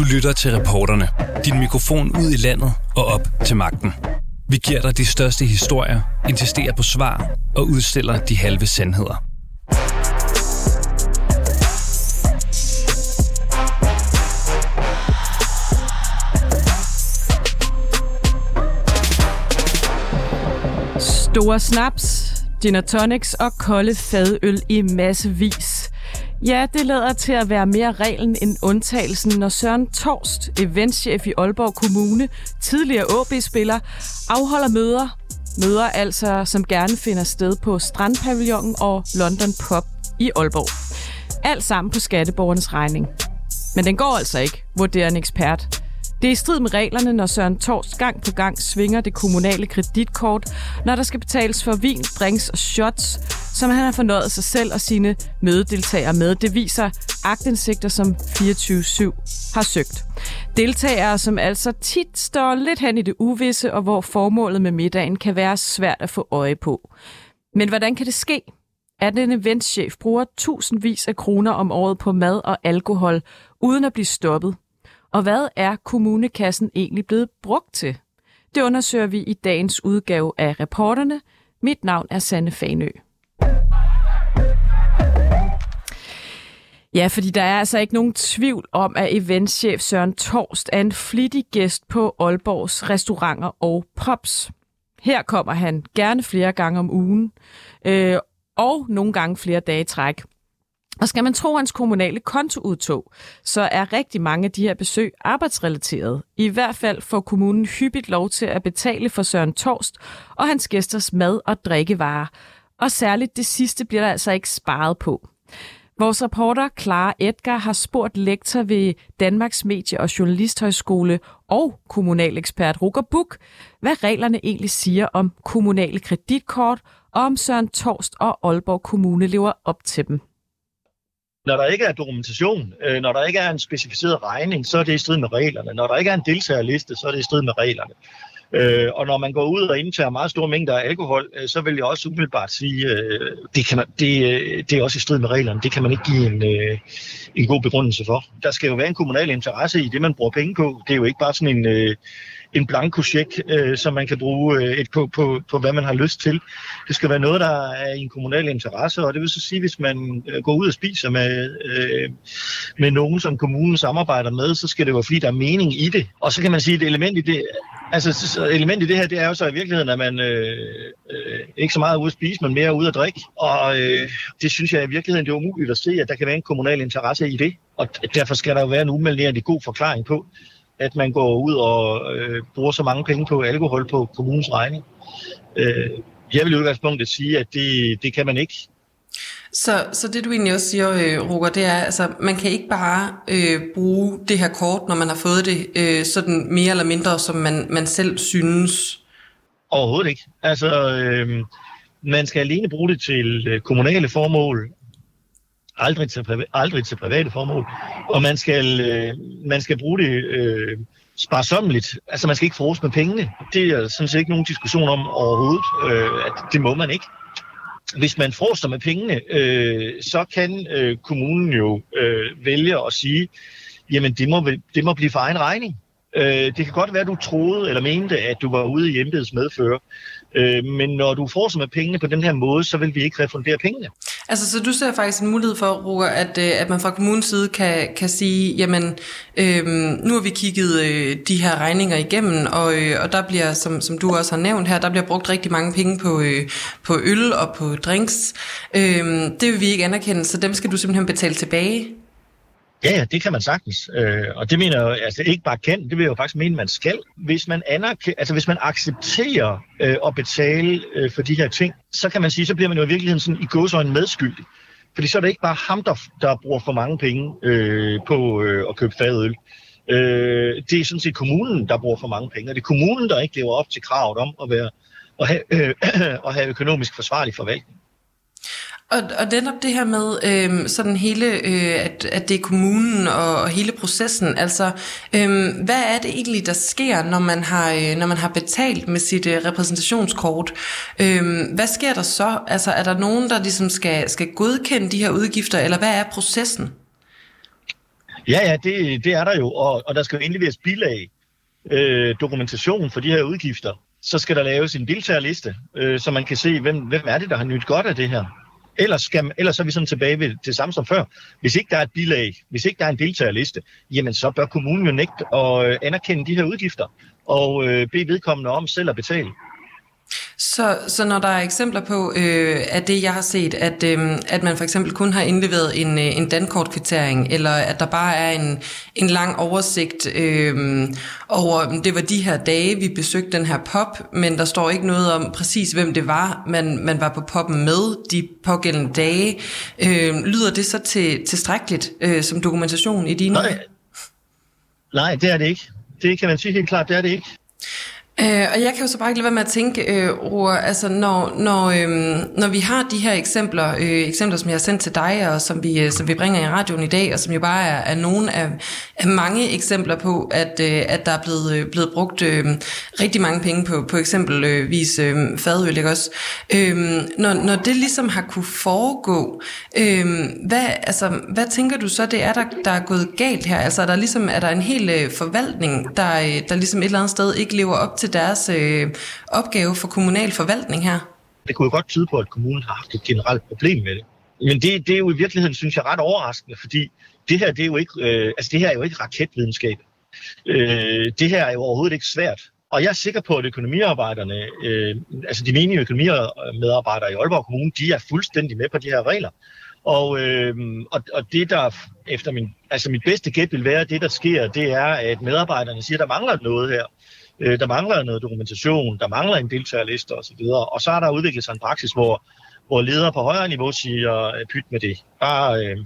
Du lytter til reporterne. Din mikrofon ud i landet og op til magten. Vi giver dig de største historier, insisterer på svar og udstiller de halve sandheder. Store snaps, gin og tonics og kolde fadøl i massevis. Ja, det lader til at være mere reglen end undtagelsen, når Søren Torst, eventchef i Aalborg Kommune, tidligere AB-spiller, afholder møder. Møder altså, som gerne finder sted på Strandpavillonen og London Pub i Aalborg. Alt sammen på skatteborgernes regning. Men den går altså ikke, vurderer en ekspert. Det er i strid med reglerne, når Søren Tors gang på gang svinger det kommunale kreditkort, når der skal betales for vin, drinks og shots, som han har fornøjet sig selv og sine mødedeltagere med. Det viser agtindsigter, som 24-7 har søgt. Deltagere, som altså tit står lidt hen i det uvisse, og hvor formålet med middagen kan være svært at få øje på. Men hvordan kan det ske? at en eventchef bruger tusindvis af kroner om året på mad og alkohol, uden at blive stoppet og hvad er kommunekassen egentlig blevet brugt til? Det undersøger vi i dagens udgave af reporterne. Mit navn er Sanne Fanø. Ja, fordi der er altså ikke nogen tvivl om, at eventchef Søren Torst er en flittig gæst på Aalborgs restauranter og pops. Her kommer han gerne flere gange om ugen, øh, og nogle gange flere dage i træk. Og skal man tro hans kommunale kontoudtog, så er rigtig mange af de her besøg arbejdsrelateret. I hvert fald får kommunen hyppigt lov til at betale for Søren Torst og hans gæsters mad og drikkevarer. Og særligt det sidste bliver der altså ikke sparet på. Vores reporter Clara Edgar har spurgt lektor ved Danmarks Medie- og Journalisthøjskole og kommunalekspert Rukker Buk, hvad reglerne egentlig siger om kommunale kreditkort, og om Søren Torst og Aalborg Kommune lever op til dem. Når der ikke er dokumentation, øh, når der ikke er en specificeret regning, så er det i strid med reglerne. Når der ikke er en deltagerliste, så er det i strid med reglerne. Øh, og når man går ud og indtager meget store mængder af alkohol, øh, så vil jeg også umiddelbart sige, øh, det, kan man, det, øh, det er også i strid med reglerne. Det kan man ikke give en, øh, en god begrundelse for. Der skal jo være en kommunal interesse i det, man bruger penge på. Det er jo ikke bare sådan en... Øh, en blanko check, øh, som man kan bruge øh, et på, på, på, hvad man har lyst til. Det skal være noget, der er i en kommunal interesse, og det vil så sige, hvis man øh, går ud og spiser med, øh, med nogen, som kommunen samarbejder med, så skal det være, fordi der er mening i det. Og så kan man sige, at et element i det, altså, element i det her, det er jo så i virkeligheden, at man øh, øh, ikke så meget ude at spise, men mere ude at drikke. Og øh, det synes jeg i virkeligheden, det er umuligt at se, at der kan være en kommunal interesse i det. Og derfor skal der jo være en umelderende god forklaring på, at man går ud og øh, bruger så mange penge på alkohol på kommunens regning. Øh, jeg vil i udgangspunktet sige, at det, det kan man ikke. Så, så det du egentlig også siger, øh, Roger, det er, altså man kan ikke bare øh, bruge det her kort, når man har fået det øh, sådan mere eller mindre, som man, man selv synes? Overhovedet ikke. Altså, øh, man skal alene bruge det til øh, kommunale formål, aldrig til, priva- aldrig til private formål. Og man skal, øh, man skal bruge det øh, sparsommeligt. Altså man skal ikke forose med pengene. Det er sådan set ikke nogen diskussion om overhovedet, øh, at det må man ikke. Hvis man froster med pengene, øh, så kan øh, kommunen jo øh, vælge at sige, jamen det må, det må blive for egen regning. Øh, det kan godt være, at du troede eller mente, at du var ude i embedets medfører. Øh, men når du får med pengene på den her måde, så vil vi ikke refundere pengene. Altså, så du ser faktisk en mulighed for, Roger, at, øh, at man fra kommunens side kan, kan sige, jamen, øh, nu har vi kigget øh, de her regninger igennem, og, øh, og der bliver, som, som du også har nævnt her, der bliver brugt rigtig mange penge på, øh, på øl og på drinks. Øh, det vil vi ikke anerkende, så dem skal du simpelthen betale tilbage. Ja, ja, det kan man sagtens. Øh, og det mener jeg altså ikke bare kan, det vil jeg jo faktisk mene, man skal. Hvis man, anerk- altså, hvis man accepterer øh, at betale øh, for de her ting, så kan man sige, så bliver man jo i virkeligheden sådan i gåsøjne medskyldig. Fordi så er det ikke bare ham, der, der bruger for mange penge øh, på øh, at købe fadøl. Øh, det er sådan set kommunen, der bruger for mange penge, og det er kommunen, der ikke lever op til kravet om at, være, at, have, øh, at have økonomisk forsvarlig forvaltning. Og, og netop det her med øh, sådan hele, øh, at, at det er kommunen og, og hele processen, altså øh, hvad er det egentlig, der sker, når man har, øh, når man har betalt med sit øh, repræsentationskort? Øh, hvad sker der så? Altså er der nogen, der ligesom skal, skal godkende de her udgifter, eller hvad er processen? Ja, ja, det, det er der jo, og, og der skal jo indleveres bilag, øh, dokumentation for de her udgifter. Så skal der laves en deltagerliste, øh, så man kan se, hvem, hvem er det, der har nyt godt af det her. Ellers, skal, ellers er vi sådan tilbage ved det samme som før. Hvis ikke der er et bilag, hvis ikke der er en deltagerliste, jamen så bør kommunen jo nægte at øh, anerkende de her udgifter og øh, bede vedkommende om selv at betale. Så, så når der er eksempler på, øh, at det jeg har set, at, øh, at man for eksempel kun har indleveret en, øh, en dankortkvittering, eller at der bare er en, en lang oversigt øh, over, det var de her dage, vi besøgte den her pop, men der står ikke noget om præcis, hvem det var, man, man var på poppen med de pågældende dage. Øh, lyder det så til tilstrækkeligt øh, som dokumentation i dine? Nej. Nej, det er det ikke. Det kan man sige helt klart, det er det ikke. Øh, og jeg kan jo så bare ikke lade være med at tænke, øh, Roar, altså når, når, øh, når vi har de her eksempler, øh, eksempler som jeg har sendt til dig, og som vi, øh, som vi bringer i radioen i dag, og som jo bare er, er nogle af, af mange eksempler på, at, øh, at der er blevet, øh, blevet brugt øh, rigtig mange penge på, på eksempelvis øh, øh, fadøl, ikke også? Øh, når, når det ligesom har kunne foregå, øh, hvad, altså, hvad tænker du så, det er, der, der er gået galt her? Altså er der ligesom, er der en hel øh, forvaltning, der, øh, der ligesom et eller andet sted ikke lever op til deres øh, opgave for kommunal forvaltning her? Det kunne jo godt tyde på, at kommunen har haft et generelt problem med det. Men det, det er jo i virkeligheden, synes jeg, ret overraskende, fordi det her, det er jo ikke, øh, altså det her er jo ikke raketvidenskab. Øh, det her er jo overhovedet ikke svært. Og jeg er sikker på, at økonomiarbejderne, øh, altså de menige økonomimedarbejdere i Aalborg Kommune, de er fuldstændig med på de her regler. Og, øh, og, og det der efter min, altså mit bedste gæt vil være, det der sker, det er, at medarbejderne siger, at der mangler noget her. Øh, der mangler noget dokumentation, der mangler en deltagerliste osv. Og så har der udviklet sig en praksis, hvor, hvor ledere på højere niveau siger, øh, pyt med det. Bare, øh,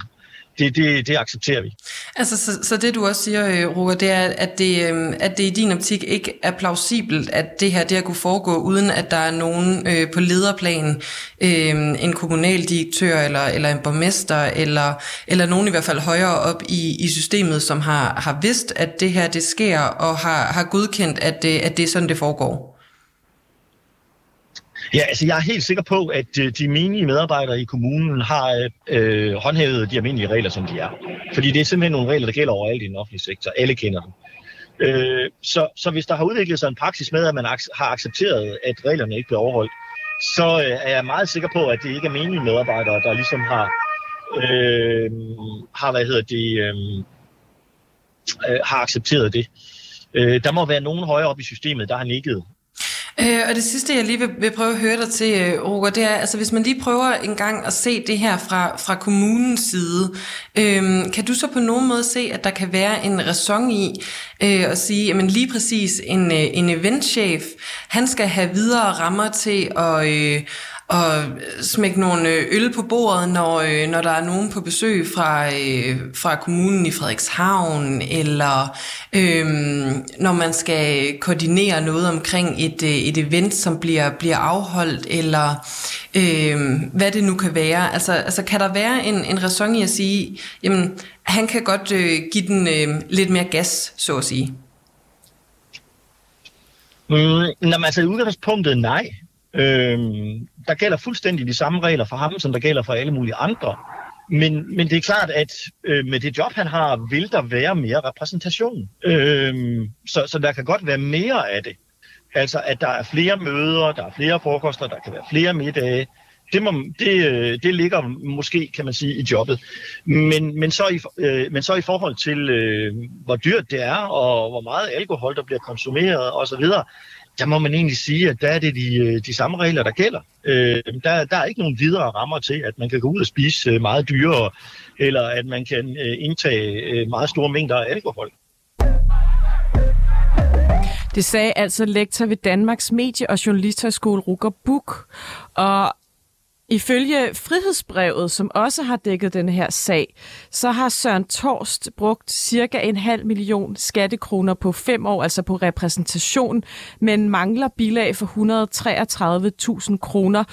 det, det, det accepterer vi. Altså, så, så det du også siger, øh, Roger, det er, at det, øh, at det i din optik ikke er plausibelt, at det her det har kunne foregå, uden at der er nogen øh, på lederplan, øh, en kommunaldirektør eller, eller en borgmester, eller, eller nogen i hvert fald højere op i, i systemet, som har, har vidst, at det her det sker, og har, har godkendt, at det, at det er sådan, det foregår. Ja, altså jeg er helt sikker på, at øh, de menige medarbejdere i kommunen har øh, håndhævet de almindelige regler, som de er. Fordi det er simpelthen nogle regler, der gælder overalt i den offentlige sektor. Alle kender dem. Øh, så, så hvis der har udviklet sig en praksis med, at man har accepteret, at reglerne ikke bliver overholdt, så øh, er jeg meget sikker på, at det ikke er menige medarbejdere, der ligesom har, øh, har hvad hedder det, øh, øh, har accepteret det. Øh, der må være nogen højere op i systemet, der har nikket Øh, og det sidste, jeg lige vil, vil prøve at høre dig til, øh, Roger, det er, altså hvis man lige prøver en gang at se det her fra, fra kommunens side, øh, kan du så på nogen måde se, at der kan være en ræson i øh, at sige, jamen lige præcis en, øh, en eventchef, han skal have videre rammer til at... Øh, og smække nogle øh, øl på bordet, når, øh, når der er nogen på besøg fra, øh, fra kommunen i Frederikshavn, eller øh, når man skal koordinere noget omkring et, et event, som bliver, bliver afholdt, eller øh, hvad det nu kan være. Altså, altså kan der være en, en ræson i at sige, jamen han kan godt øh, give den øh, lidt mere gas, så at sige? Mm, jamen, altså i udgangspunktet nej. Øhm, der gælder fuldstændig de samme regler for ham, som der gælder for alle mulige andre. Men, men det er klart, at øh, med det job, han har, vil der være mere repræsentation. Øh, så, så der kan godt være mere af det. Altså, at der er flere møder, der er flere frokoster, der kan være flere middage. Det, må, det, øh, det ligger måske, kan man sige, i jobbet. Men, men, så, i, øh, men så i forhold til, øh, hvor dyrt det er, og hvor meget alkohol, der bliver konsumeret osv., der må man egentlig sige, at der er det de, øh, de samme regler, der gælder. Øh, der, der er ikke nogen videre rammer til, at man kan gå ud og spise øh, meget dyrere, eller at man kan øh, indtage meget store mængder af alkohol. Det sagde altså lektor ved Danmarks Medie- og Journalisthøjskole Rukker Buk. Og Ifølge Frihedsbrevet, som også har dækket den her sag, så har Søren Torst brugt cirka en halv million skattekroner på fem år, altså på repræsentation, men mangler bilag for 133.000 kroner,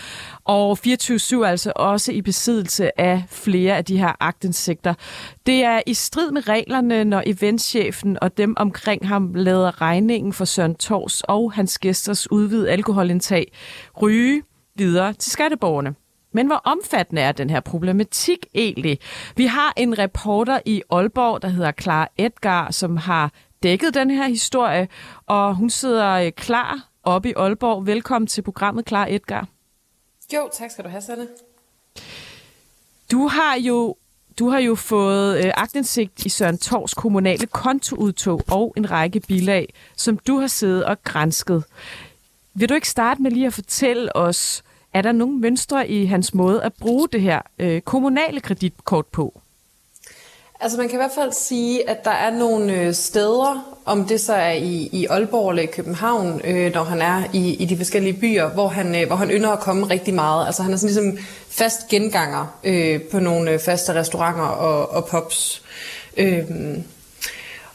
og 24-7 altså også i besiddelse af flere af de her agtindsigter. Det er i strid med reglerne, når eventchefen og dem omkring ham lader regningen for Søren Tors og hans gæsters udvidet alkoholindtag ryge videre til skatteborgerne. Men hvor omfattende er den her problematik egentlig? Vi har en reporter i Aalborg, der hedder Clara Edgar, som har dækket den her historie, og hun sidder øh, klar oppe i Aalborg. Velkommen til programmet, Clara Edgar. Jo, tak skal du have, Sanne. Du har jo du har jo fået øh, agtindsigt i Søren Tors kommunale kontoudtog og en række bilag, som du har siddet og grænsket. Vil du ikke starte med lige at fortælle os, er der nogle mønstre i hans måde at bruge det her øh, kommunale kreditkort på? Altså man kan i hvert fald sige, at der er nogle øh, steder, om det så er i, i Aalborg eller i København, øh, når han er i, i de forskellige byer, hvor han, øh, hvor han ynder at komme rigtig meget. Altså han er sådan ligesom fast genganger øh, på nogle øh, faste restauranter og, og pubs. Øh,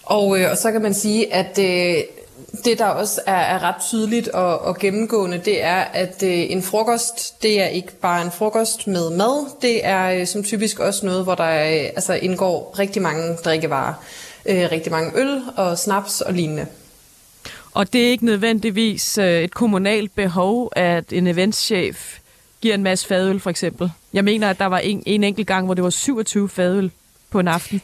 og, øh, og så kan man sige, at øh, det, der også er, er ret tydeligt og, og gennemgående, det er, at øh, en frokost, det er ikke bare en frokost med mad, det er øh, som typisk også noget, hvor der øh, altså indgår rigtig mange drikkevarer. Øh, rigtig mange øl og snaps og lignende. Og det er ikke nødvendigvis øh, et kommunalt behov, at en eventschef giver en masse fadøl, for eksempel. Jeg mener, at der var en, en enkelt gang, hvor det var 27 fadøl på en aften.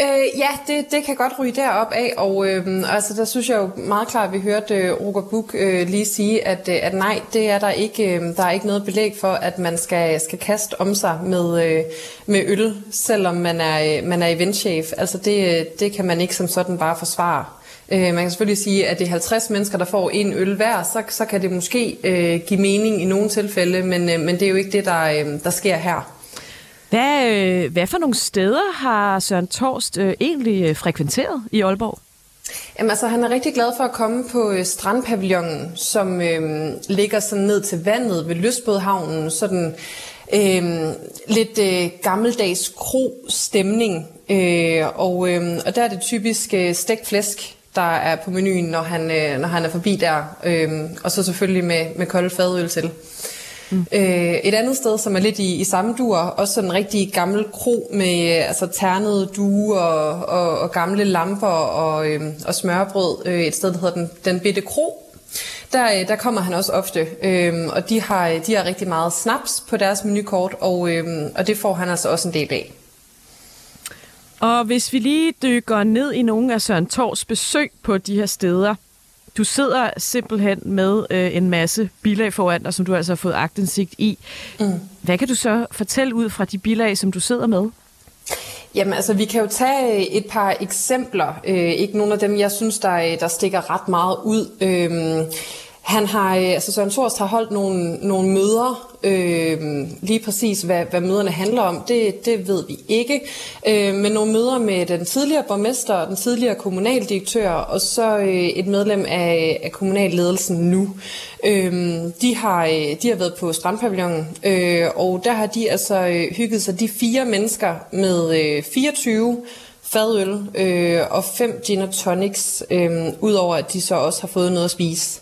Øh, ja, det, det kan godt ryge derop af, og øh, altså, der synes jeg jo meget klart, at vi hørte øh, Roger Buk øh, lige sige, at, øh, at nej, det er der ikke, øh, der er ikke noget belæg for, at man skal, skal kaste om sig med, øh, med øl, selvom man er, øh, man er eventchef. Altså det, øh, det kan man ikke som sådan bare forsvare. Øh, man kan selvfølgelig sige, at det er 50 mennesker, der får en øl hver, så, så kan det måske øh, give mening i nogle tilfælde, men, øh, men det er jo ikke det, der, øh, der sker her. Hvad, øh, hvad for nogle steder har Søren Torst øh, egentlig øh, frekventeret i Aalborg? Jamen altså, han er rigtig glad for at komme på øh, strandpavillonen, som øh, ligger sådan ned til vandet ved Løsbådhavnen. Sådan øh, lidt øh, gammeldags kro-stemning. Øh, og, øh, og der er det typisk øh, stegt flæsk, der er på menuen, når han, øh, når han er forbi der. Øh, og så selvfølgelig med, med kolde fadøl til. Mm. Øh, et andet sted, som er lidt i, i samme dur, også sådan en rigtig gammel kro med altså, ternede due og, og, og gamle lamper og, øh, og smørbrød. Øh, et sted, der hedder Den, den Bitte Kro. Der, øh, der kommer han også ofte, øh, og de har, de har rigtig meget snaps på deres menukort, og, øh, og det får han altså også en del af. Og hvis vi lige dykker ned i nogle af Søren Tors besøg på de her steder, du sidder simpelthen med øh, en masse bilag foran dig, som du altså har fået agtindsigt i. Mm. Hvad kan du så fortælle ud fra de bilag, som du sidder med? Jamen altså, vi kan jo tage et par eksempler. Øh, ikke nogle af dem, jeg synes, der, der stikker ret meget ud. Øh, han har, øh, altså Søren Thorst har holdt nogle, nogle møder, øh, lige præcis hvad, hvad møderne handler om, det, det ved vi ikke, øh, men nogle møder med den tidligere borgmester, og den tidligere kommunaldirektør, og så øh, et medlem af, af kommunalledelsen nu. Øh, de, har, øh, de har været på Strandpavillonen, øh, og der har de altså øh, hygget sig, de fire mennesker med øh, 24 fadøl øh, og fem gin og tonics, øh, udover at de så også har fået noget at spise.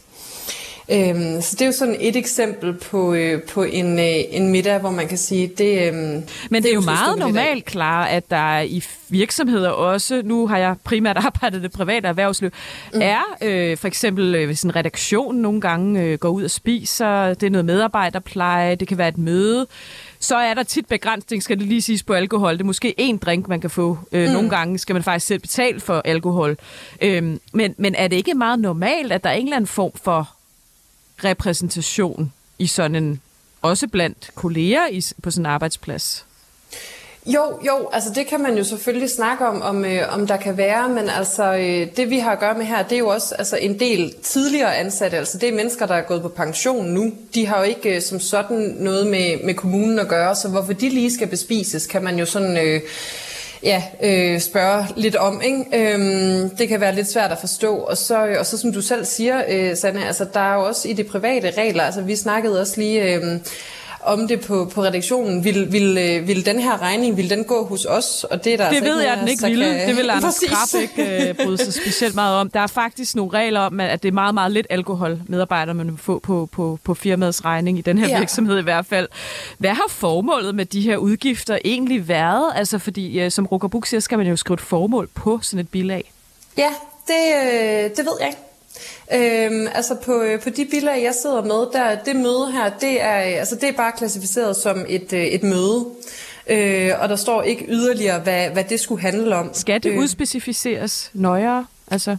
Øhm, så det er jo sådan et eksempel på, øh, på en, øh, en middag, hvor man kan sige, det øhm, Men det, det er jo meget normalt, klar, at der i virksomheder også, nu har jeg primært arbejdet det private erhvervsliv, mm. er øh, for eksempel, øh, hvis en redaktion nogle gange øh, går ud og spiser, det er noget medarbejderpleje, det kan være et møde, så er der tit begrænsning, skal det lige siges, på alkohol. Det er måske én drink, man kan få. Øh, mm. Nogle gange skal man faktisk selv betale for alkohol. Øh, men, men er det ikke meget normalt, at der er en eller anden form for repræsentation i sådan en, også blandt kolleger i, på sådan en arbejdsplads? Jo, jo, altså det kan man jo selvfølgelig snakke om, om, øh, om der kan være, men altså øh, det vi har at gøre med her, det er jo også altså, en del tidligere ansatte, altså det er mennesker, der er gået på pension nu. De har jo ikke øh, som sådan noget med, med kommunen at gøre, så hvorfor de lige skal bespises, kan man jo sådan... Øh, ja, øh, spørge lidt om. Ikke? Øhm, det kan være lidt svært at forstå. Og så, øh, og så som du selv siger, øh, Sanne, altså, der er jo også i de private regler, altså vi snakkede også lige... Øh, om det på, på redaktionen. Vil, vil, øh, vil den her regning, vil den gå hos os? Og det er der det altså ved ikke jeg, den ikke ville. Kan... Det vil Anders Krab ikke uh, bryde sig specielt meget om. Der er faktisk nogle regler om, at det er meget, meget lidt alkohol, medarbejdere man vil få på, på, på firmaets regning, i den her ja. virksomhed i hvert fald. Hvad har formålet med de her udgifter egentlig været? Altså fordi, uh, som Rukker Buk siger, skal man jo skrive et formål på sådan et bilag. Ja, det, øh, det ved jeg ikke. Øhm, altså på, øh, på de bilag, jeg sidder med, der det møde her, det er, altså det er bare klassificeret som et, øh, et møde. Øh, og der står ikke yderligere, hvad, hvad det skulle handle om. Skal det udspecificeres nøjere? Altså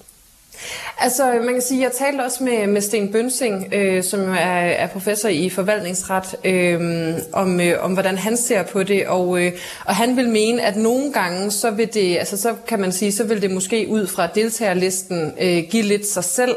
Altså, man kan sige, jeg talte også med, med Sten Bønsing, øh, som er, er professor i forvaltningsret, øh, om, øh, om hvordan han ser på det, og, øh, og han vil mene, at nogle gange, så vil det, altså så kan man sige, så vil det måske ud fra deltagerlisten øh, give lidt sig selv,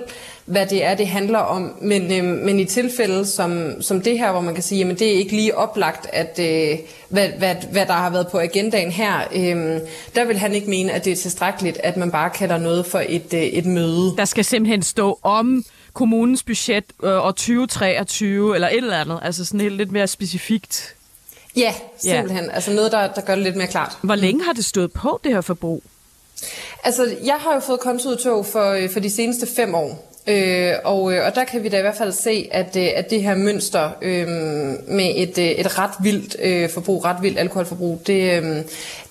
hvad det er, det handler om. Men, øh, men i tilfælde som, som det her, hvor man kan sige, at det er ikke lige oplagt, at øh, hvad, hvad, hvad der har været på agendaen her, øh, der vil han ikke mene, at det er tilstrækkeligt, at man bare kalder noget for et, øh, et møde. Der skal simpelthen stå om kommunens budget øh, år 2023, eller et eller andet, altså sådan helt lidt mere specifikt. Ja, simpelthen. Ja. Altså noget, der, der gør det lidt mere klart. Hvor længe har det stået på, det her forbrug? Altså, jeg har jo fået kontoudtog for, øh, for de seneste fem år. Øh, og, øh, og der kan vi da i hvert fald se, at, øh, at det her mønster øh, med et, øh, et ret vildt øh, forbrug, ret vildt alkoholforbrug, det, øh,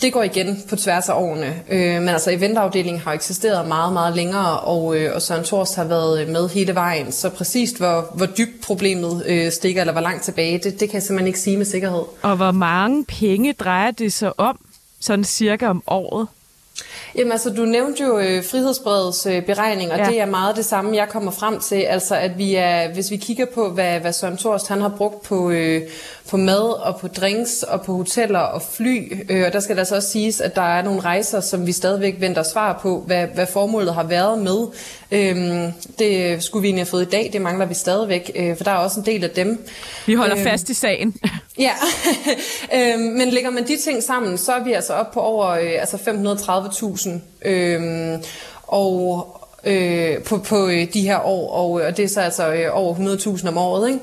det går igen på tværs af årene. Øh, men altså eventafdelingen har eksisteret meget, meget længere, og, øh, og Søren Thorst har været med hele vejen. Så præcist hvor, hvor dybt problemet øh, stikker, eller hvor langt tilbage, det, det kan jeg simpelthen ikke sige med sikkerhed. Og hvor mange penge drejer det sig om, sådan cirka om året? Jamen altså, du nævnte jo øh, frihedsbredets øh, beregning, og ja. det er meget det samme, jeg kommer frem til. Altså, at vi er, hvis vi kigger på, hvad, hvad Søren Thorst han har brugt på, øh, på mad og på drinks og på hoteller og fly, øh, og der skal der så også siges, at der er nogle rejser, som vi stadigvæk venter svar på, hvad, hvad formålet har været med. Øh, det skulle vi egentlig have fået i dag, det mangler vi stadigvæk, øh, for der er også en del af dem. Vi holder øh, fast i sagen ja, øh, men lægger man de ting sammen, så er vi altså op på over øh, altså 530.000. Øh, og øh, på, på øh, de her år, og, øh, og det er så altså øh, over 100.000 om året, ikke?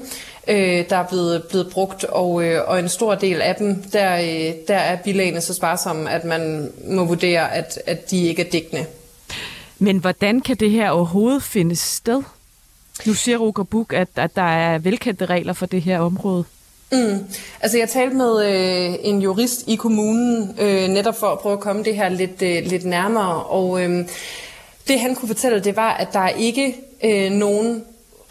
Øh, der er blevet, blevet brugt, og, øh, og en stor del af dem, der, øh, der er bilagene så sparsomme, at man må vurdere, at, at de ikke er dækkende. Men hvordan kan det her overhovedet finde sted? Nu siger Roger Buk, at, at der er velkendte regler for det her område. Mm. Altså jeg talte med øh, en jurist i kommunen, øh, netop for at prøve at komme det her lidt, øh, lidt nærmere, og øh, det han kunne fortælle, det var, at der er ikke øh, nogen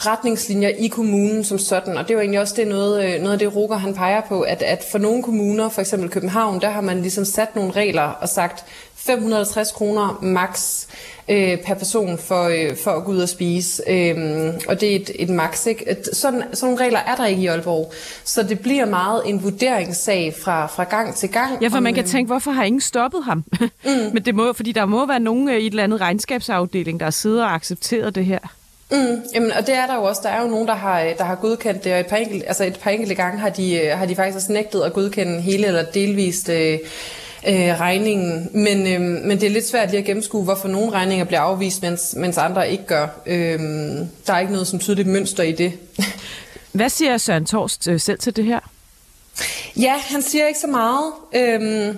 retningslinjer i kommunen som sådan, og det var egentlig også det noget, øh, noget af det, Ruger han peger på, at, at for nogle kommuner, for eksempel København, der har man ligesom sat nogle regler og sagt 550 kroner max øh, per person for, øh, for at gå ud og spise. Øh, og det er et, et max. Ikke? Et, sådan, sådan nogle regler er der ikke i Aalborg. Så det bliver meget en vurderingssag fra, fra gang til gang. Ja, for om, man kan øh, tænke, hvorfor har ingen stoppet ham? Mm. Men det må, fordi der må være nogen øh, i et eller andet regnskabsafdeling, der sidder og accepteret det her. Mm, jamen, og det er der jo også. Der er jo nogen, der har, der har godkendt det, og et par, enkelte, altså et par enkelte gange har de, øh, har de faktisk nægtet at godkende hele eller delvist øh, øh, regningen. Men, øh, men det er lidt svært lige at gennemskue, hvorfor nogle regninger bliver afvist, mens, mens andre ikke gør. Øh, der er ikke noget som tydeligt mønster i det. Hvad siger Søren Torst øh, selv til det her? Ja, han siger ikke så meget. Øh,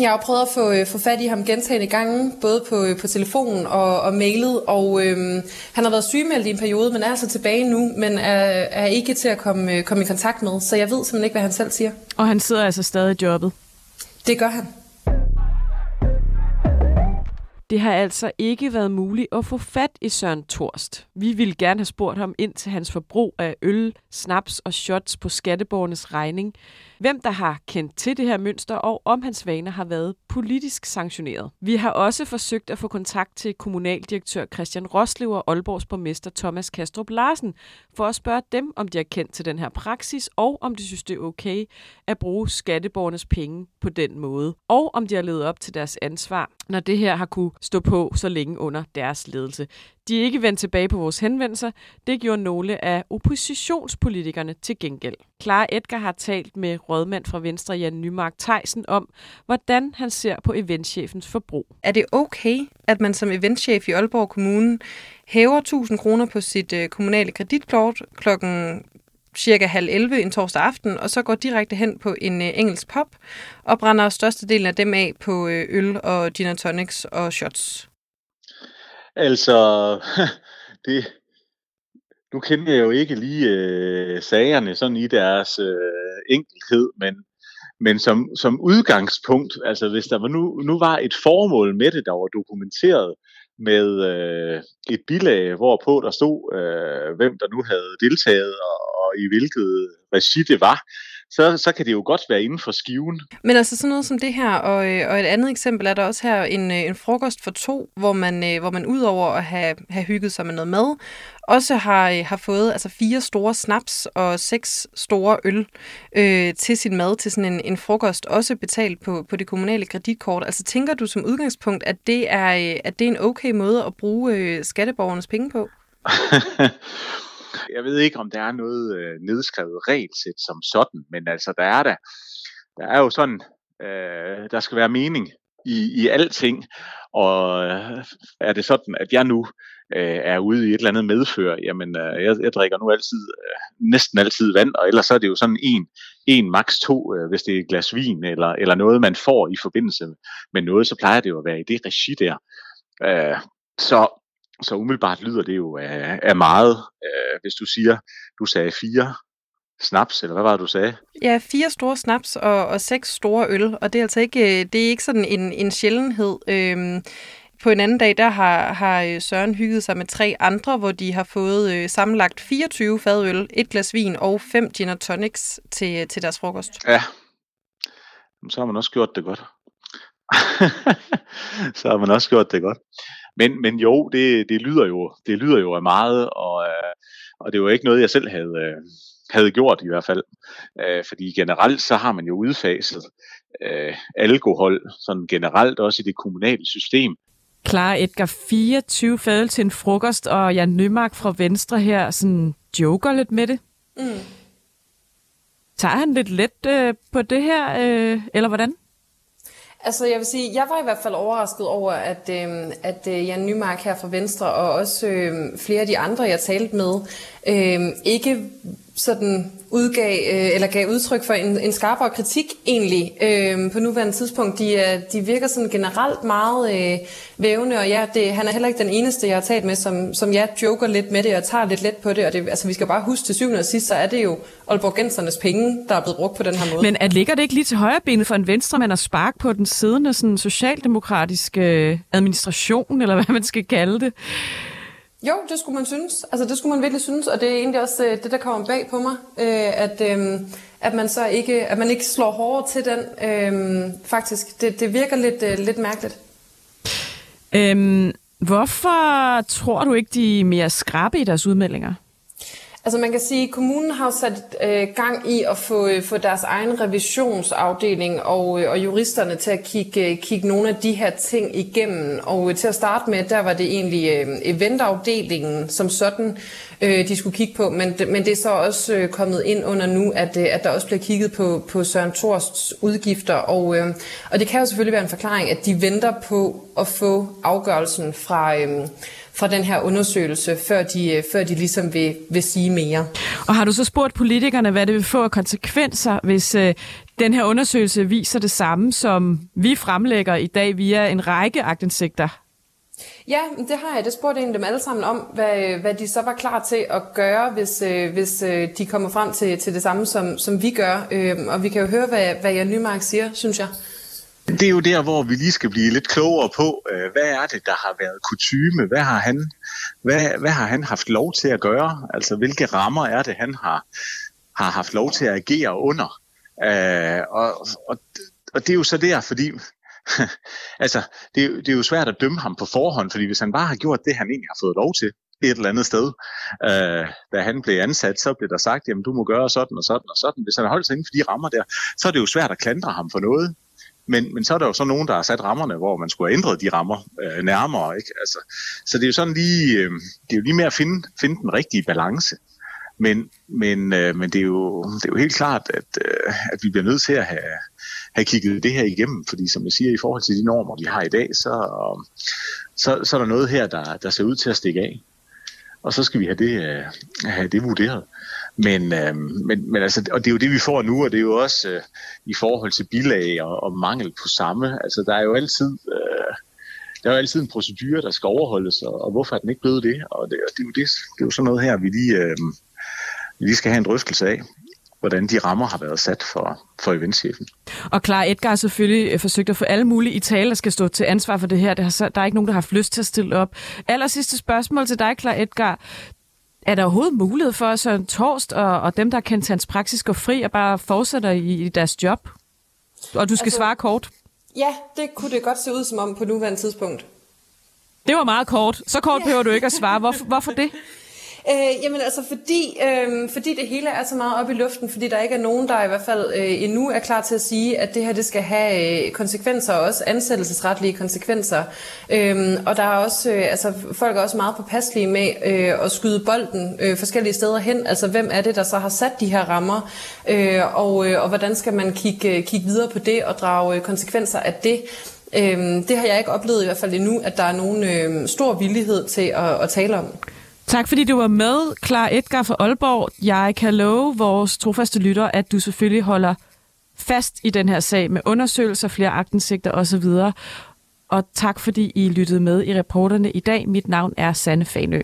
jeg har prøvet at få, øh, få fat i ham gentagende gange, både på, øh, på telefonen og, og mailet, og øhm, han har været sygemeldt i en periode, men er altså tilbage nu, men er, er ikke til at komme, komme i kontakt med, så jeg ved simpelthen ikke, hvad han selv siger. Og han sidder altså stadig i jobbet? Det gør han. Det har altså ikke været muligt at få fat i Søren Torst. Vi ville gerne have spurgt ham ind til hans forbrug af øl, snaps og shots på skatteborgernes regning hvem der har kendt til det her mønster, og om hans vaner har været politisk sanktioneret. Vi har også forsøgt at få kontakt til kommunaldirektør Christian Roslev og Aalborgs borgmester Thomas Kastrup Larsen, for at spørge dem, om de har kendt til den her praksis, og om de synes, det er okay at bruge skatteborgernes penge på den måde, og om de har levet op til deres ansvar, når det her har kunne stå på så længe under deres ledelse. De er ikke vendt tilbage på vores henvendelser. Det gjorde nogle af oppositionspolitikerne til gengæld. Clara Edgar har talt med rådmand fra Venstre Jan Nymark Theisen om, hvordan han ser på eventchefens forbrug. Er det okay, at man som eventchef i Aalborg Kommune hæver 1000 kroner på sit øh, kommunale kreditkort klokken cirka halv 11 en torsdag aften, og så går direkte hen på en øh, engelsk pop og brænder størstedelen af dem af på øh, øl og gin and tonics og shots? Altså, det, nu kender jeg jo ikke lige øh, sagerne sådan i deres øh, enkelhed, men, men som, som udgangspunkt, altså hvis der var nu, nu var et formål med det, der var dokumenteret, med øh, et bilag, hvorpå der stod, øh, hvem der nu havde deltaget og, og i hvilket regi det var, så, så kan det jo godt være inden for skiven. Men altså sådan noget som det her, og, øh, og et andet eksempel er der også her en, øh, en frokost for to, hvor man, øh, hvor man udover at have, have hygget sig med noget mad, også har, har fået altså fire store snaps og seks store øl øh, til sin mad, til sådan en, en frokost, også betalt på, på det kommunale kreditkort. Altså tænker du som udgangspunkt, at det er, at det er en okay måde at bruge øh, skatteborgernes penge på? Jeg ved ikke, om der er noget øh, nedskrevet regelsæt som sådan, men altså, der er der. Der er jo sådan, øh, der skal være mening i, i alting, og øh, er det sådan, at jeg nu øh, er ude i et eller andet medfør, jamen øh, jeg, jeg drikker nu altid, øh, næsten altid vand, og ellers så er det jo sådan en, en maks to, øh, hvis det er et glas vin, eller, eller noget man får i forbindelse med noget, så plejer det jo at være i det regi der. Øh, så så umiddelbart lyder det jo af, af meget, øh, hvis du siger, du sagde fire snaps, eller hvad var det, du sagde? Ja, fire store snaps og, og seks store øl, og det er altså ikke, øh, det er ikke sådan en, en sjældenhed. Øhm, på en anden dag, der har, har øh, Søren hygget sig med tre andre, hvor de har fået øh, sammenlagt 24 fadøl, et glas vin og fem gin og tonics til, til deres frokost. Ja, så har man også gjort det godt. så har man også gjort det godt. Men, men jo, det, det, lyder jo, det lyder jo af meget, og, øh, og det var ikke noget, jeg selv havde, øh, havde gjort i hvert fald. Øh, fordi generelt så har man jo udfaset øh, alkohol, sådan generelt også i det kommunale system. Klar Edgar, 24 fadel til en frokost, og Jan Nymark fra Venstre her sådan joker lidt med det. Mm. Tager han lidt let øh, på det her, øh, eller hvordan? Altså jeg vil sige, jeg var i hvert fald overrasket over, at, øh, at øh, Jan Nymark her fra Venstre, og også øh, flere af de andre, jeg talte med, øh, ikke sådan udgav, øh, eller gav udtryk for en, en skarpere kritik egentlig øh, på nuværende tidspunkt. De, er, de virker sådan generelt meget øh, vævende, og ja, det, han er heller ikke den eneste, jeg har talt med, som, som jeg joker lidt med det og tager lidt let på det. Og det, altså, vi skal bare huske til syvende og sidst, så er det jo Aalborgensernes penge, der er blevet brugt på den her måde. Men at ligger det ikke lige til højre benet for en venstremand at sparke på den siddende sådan, socialdemokratiske øh, administration, eller hvad man skal kalde det? Jo, det skulle man synes. Altså det skulle man virkelig synes, og det er egentlig også øh, det, der kommer bag på mig, øh, at, øh, at man så ikke, at man ikke slår hårdere til den. Øh, faktisk, det, det virker lidt, øh, lidt mærkeligt. Øhm, hvorfor tror du ikke, de er mere skrabe i deres udmeldinger? Altså man kan sige, at kommunen har sat øh, gang i at få, øh, få deres egen revisionsafdeling og, øh, og juristerne til at kigge, øh, kigge nogle af de her ting igennem. Og øh, til at starte med, der var det egentlig øh, eventafdelingen som sådan, øh, de skulle kigge på. Men, men det er så også øh, kommet ind under nu, at, øh, at der også bliver kigget på, på Søren Thorsts udgifter. Og, øh, og det kan jo selvfølgelig være en forklaring, at de venter på at få afgørelsen fra... Øh, fra den her undersøgelse, før de, øh, før de ligesom vil, vil sige mere. Og har du så spurgt politikerne, hvad det vil få af konsekvenser, hvis øh, den her undersøgelse viser det samme, som vi fremlægger i dag via en række agtindsigter? Ja, det har jeg. Det spurgte egentlig dem alle sammen om, hvad, hvad de så var klar til at gøre, hvis, øh, hvis øh, de kommer frem til, til det samme, som, som vi gør. Øh, og vi kan jo høre, hvad, hvad Jan Nymark siger, synes jeg. Det er jo der, hvor vi lige skal blive lidt klogere på, øh, hvad er det, der har været kutyme? Hvad har han, hvad, hvad har han haft lov til at gøre? Altså, hvilke rammer er det, han har, har haft lov til at agere under? Øh, og, og, og det er jo så der, fordi altså, det, er, det er jo svært at dømme ham på forhånd, fordi hvis han bare har gjort det, han egentlig har fået lov til, et eller andet sted. Øh, da han blev ansat, så blev der sagt, jamen du må gøre sådan og sådan og sådan. Hvis han har holdt sig inden for de rammer der, så er det jo svært at klandre ham for noget. Men, men så er der jo så nogen, der har sat rammerne, hvor man skulle have ændret de rammer øh, nærmere. Ikke? Altså, så det er jo sådan lige, øh, det er jo lige med at finde, finde den rigtige balance. Men, men, øh, men det, er jo, det er jo helt klart, at, øh, at vi bliver nødt til at have, have kigget det her igennem, fordi som jeg siger, i forhold til de normer, vi har i dag, så, øh, så, så er der noget her, der, der ser ud til at stikke af. Og så skal vi have det, øh, have det vurderet. Men, øh, men, men altså, og det er jo det, vi får nu, og det er jo også øh, i forhold til bilag og, og mangel på samme. Altså, der er jo altid... Øh, der er jo altid en procedure, der skal overholdes, og, og hvorfor er den ikke blevet det? Og det, det, er, jo det, det er jo sådan noget her, vi lige, øh, vi lige skal have en drøftelse af. hvordan de rammer har været sat for, for eventchefen. Og Clara Edgar har selvfølgelig øh, forsøgt at få alle mulige i tale, der skal stå til ansvar for det her. Det har, der er ikke nogen, der har haft lyst til at stille op. Aller sidste spørgsmål til dig, Clara Edgar. Er der overhovedet mulighed for, at Søren Torst og, og dem, der kan til hans praksis, gå fri og bare fortsætter i, i deres job? Og du skal altså, svare kort. Ja, det kunne det godt se ud som om på nuværende tidspunkt. Det var meget kort. Så kort behøver du ikke at svare. Hvorfor, hvorfor det? Øh, jamen altså, fordi, øh, fordi det hele er så meget op i luften, fordi der ikke er nogen, der i hvert fald øh, endnu er klar til at sige, at det her det skal have øh, konsekvenser, også ansættelsesretlige konsekvenser. Øh, og der er også, øh, altså folk er også meget påpasselige med øh, at skyde bolden øh, forskellige steder hen. Altså hvem er det, der så har sat de her rammer, øh, og, øh, og hvordan skal man kigge, øh, kigge videre på det og drage øh, konsekvenser af det. Øhm, det har jeg ikke oplevet i hvert fald endnu, at der er nogen øh, stor villighed til at, at tale om. Tak fordi du var med, Klar Edgar fra Aalborg. Jeg kan love vores trofaste lytter, at du selvfølgelig holder fast i den her sag med undersøgelser, flere agtensigter osv. Og tak fordi I lyttede med i reporterne i dag. Mit navn er Sanne Fanø.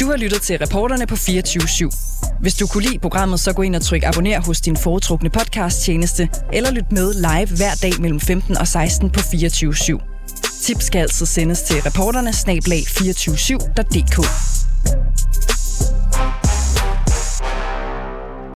Du har lyttet til reporterne på 24 /7. Hvis du kunne lide programmet, så gå ind og tryk abonner hos din foretrukne podcast tjeneste, eller lyt med live hver dag mellem 15 og 16 på 24 /7. Tips skal altså sendes til reporterne snablag247.dk.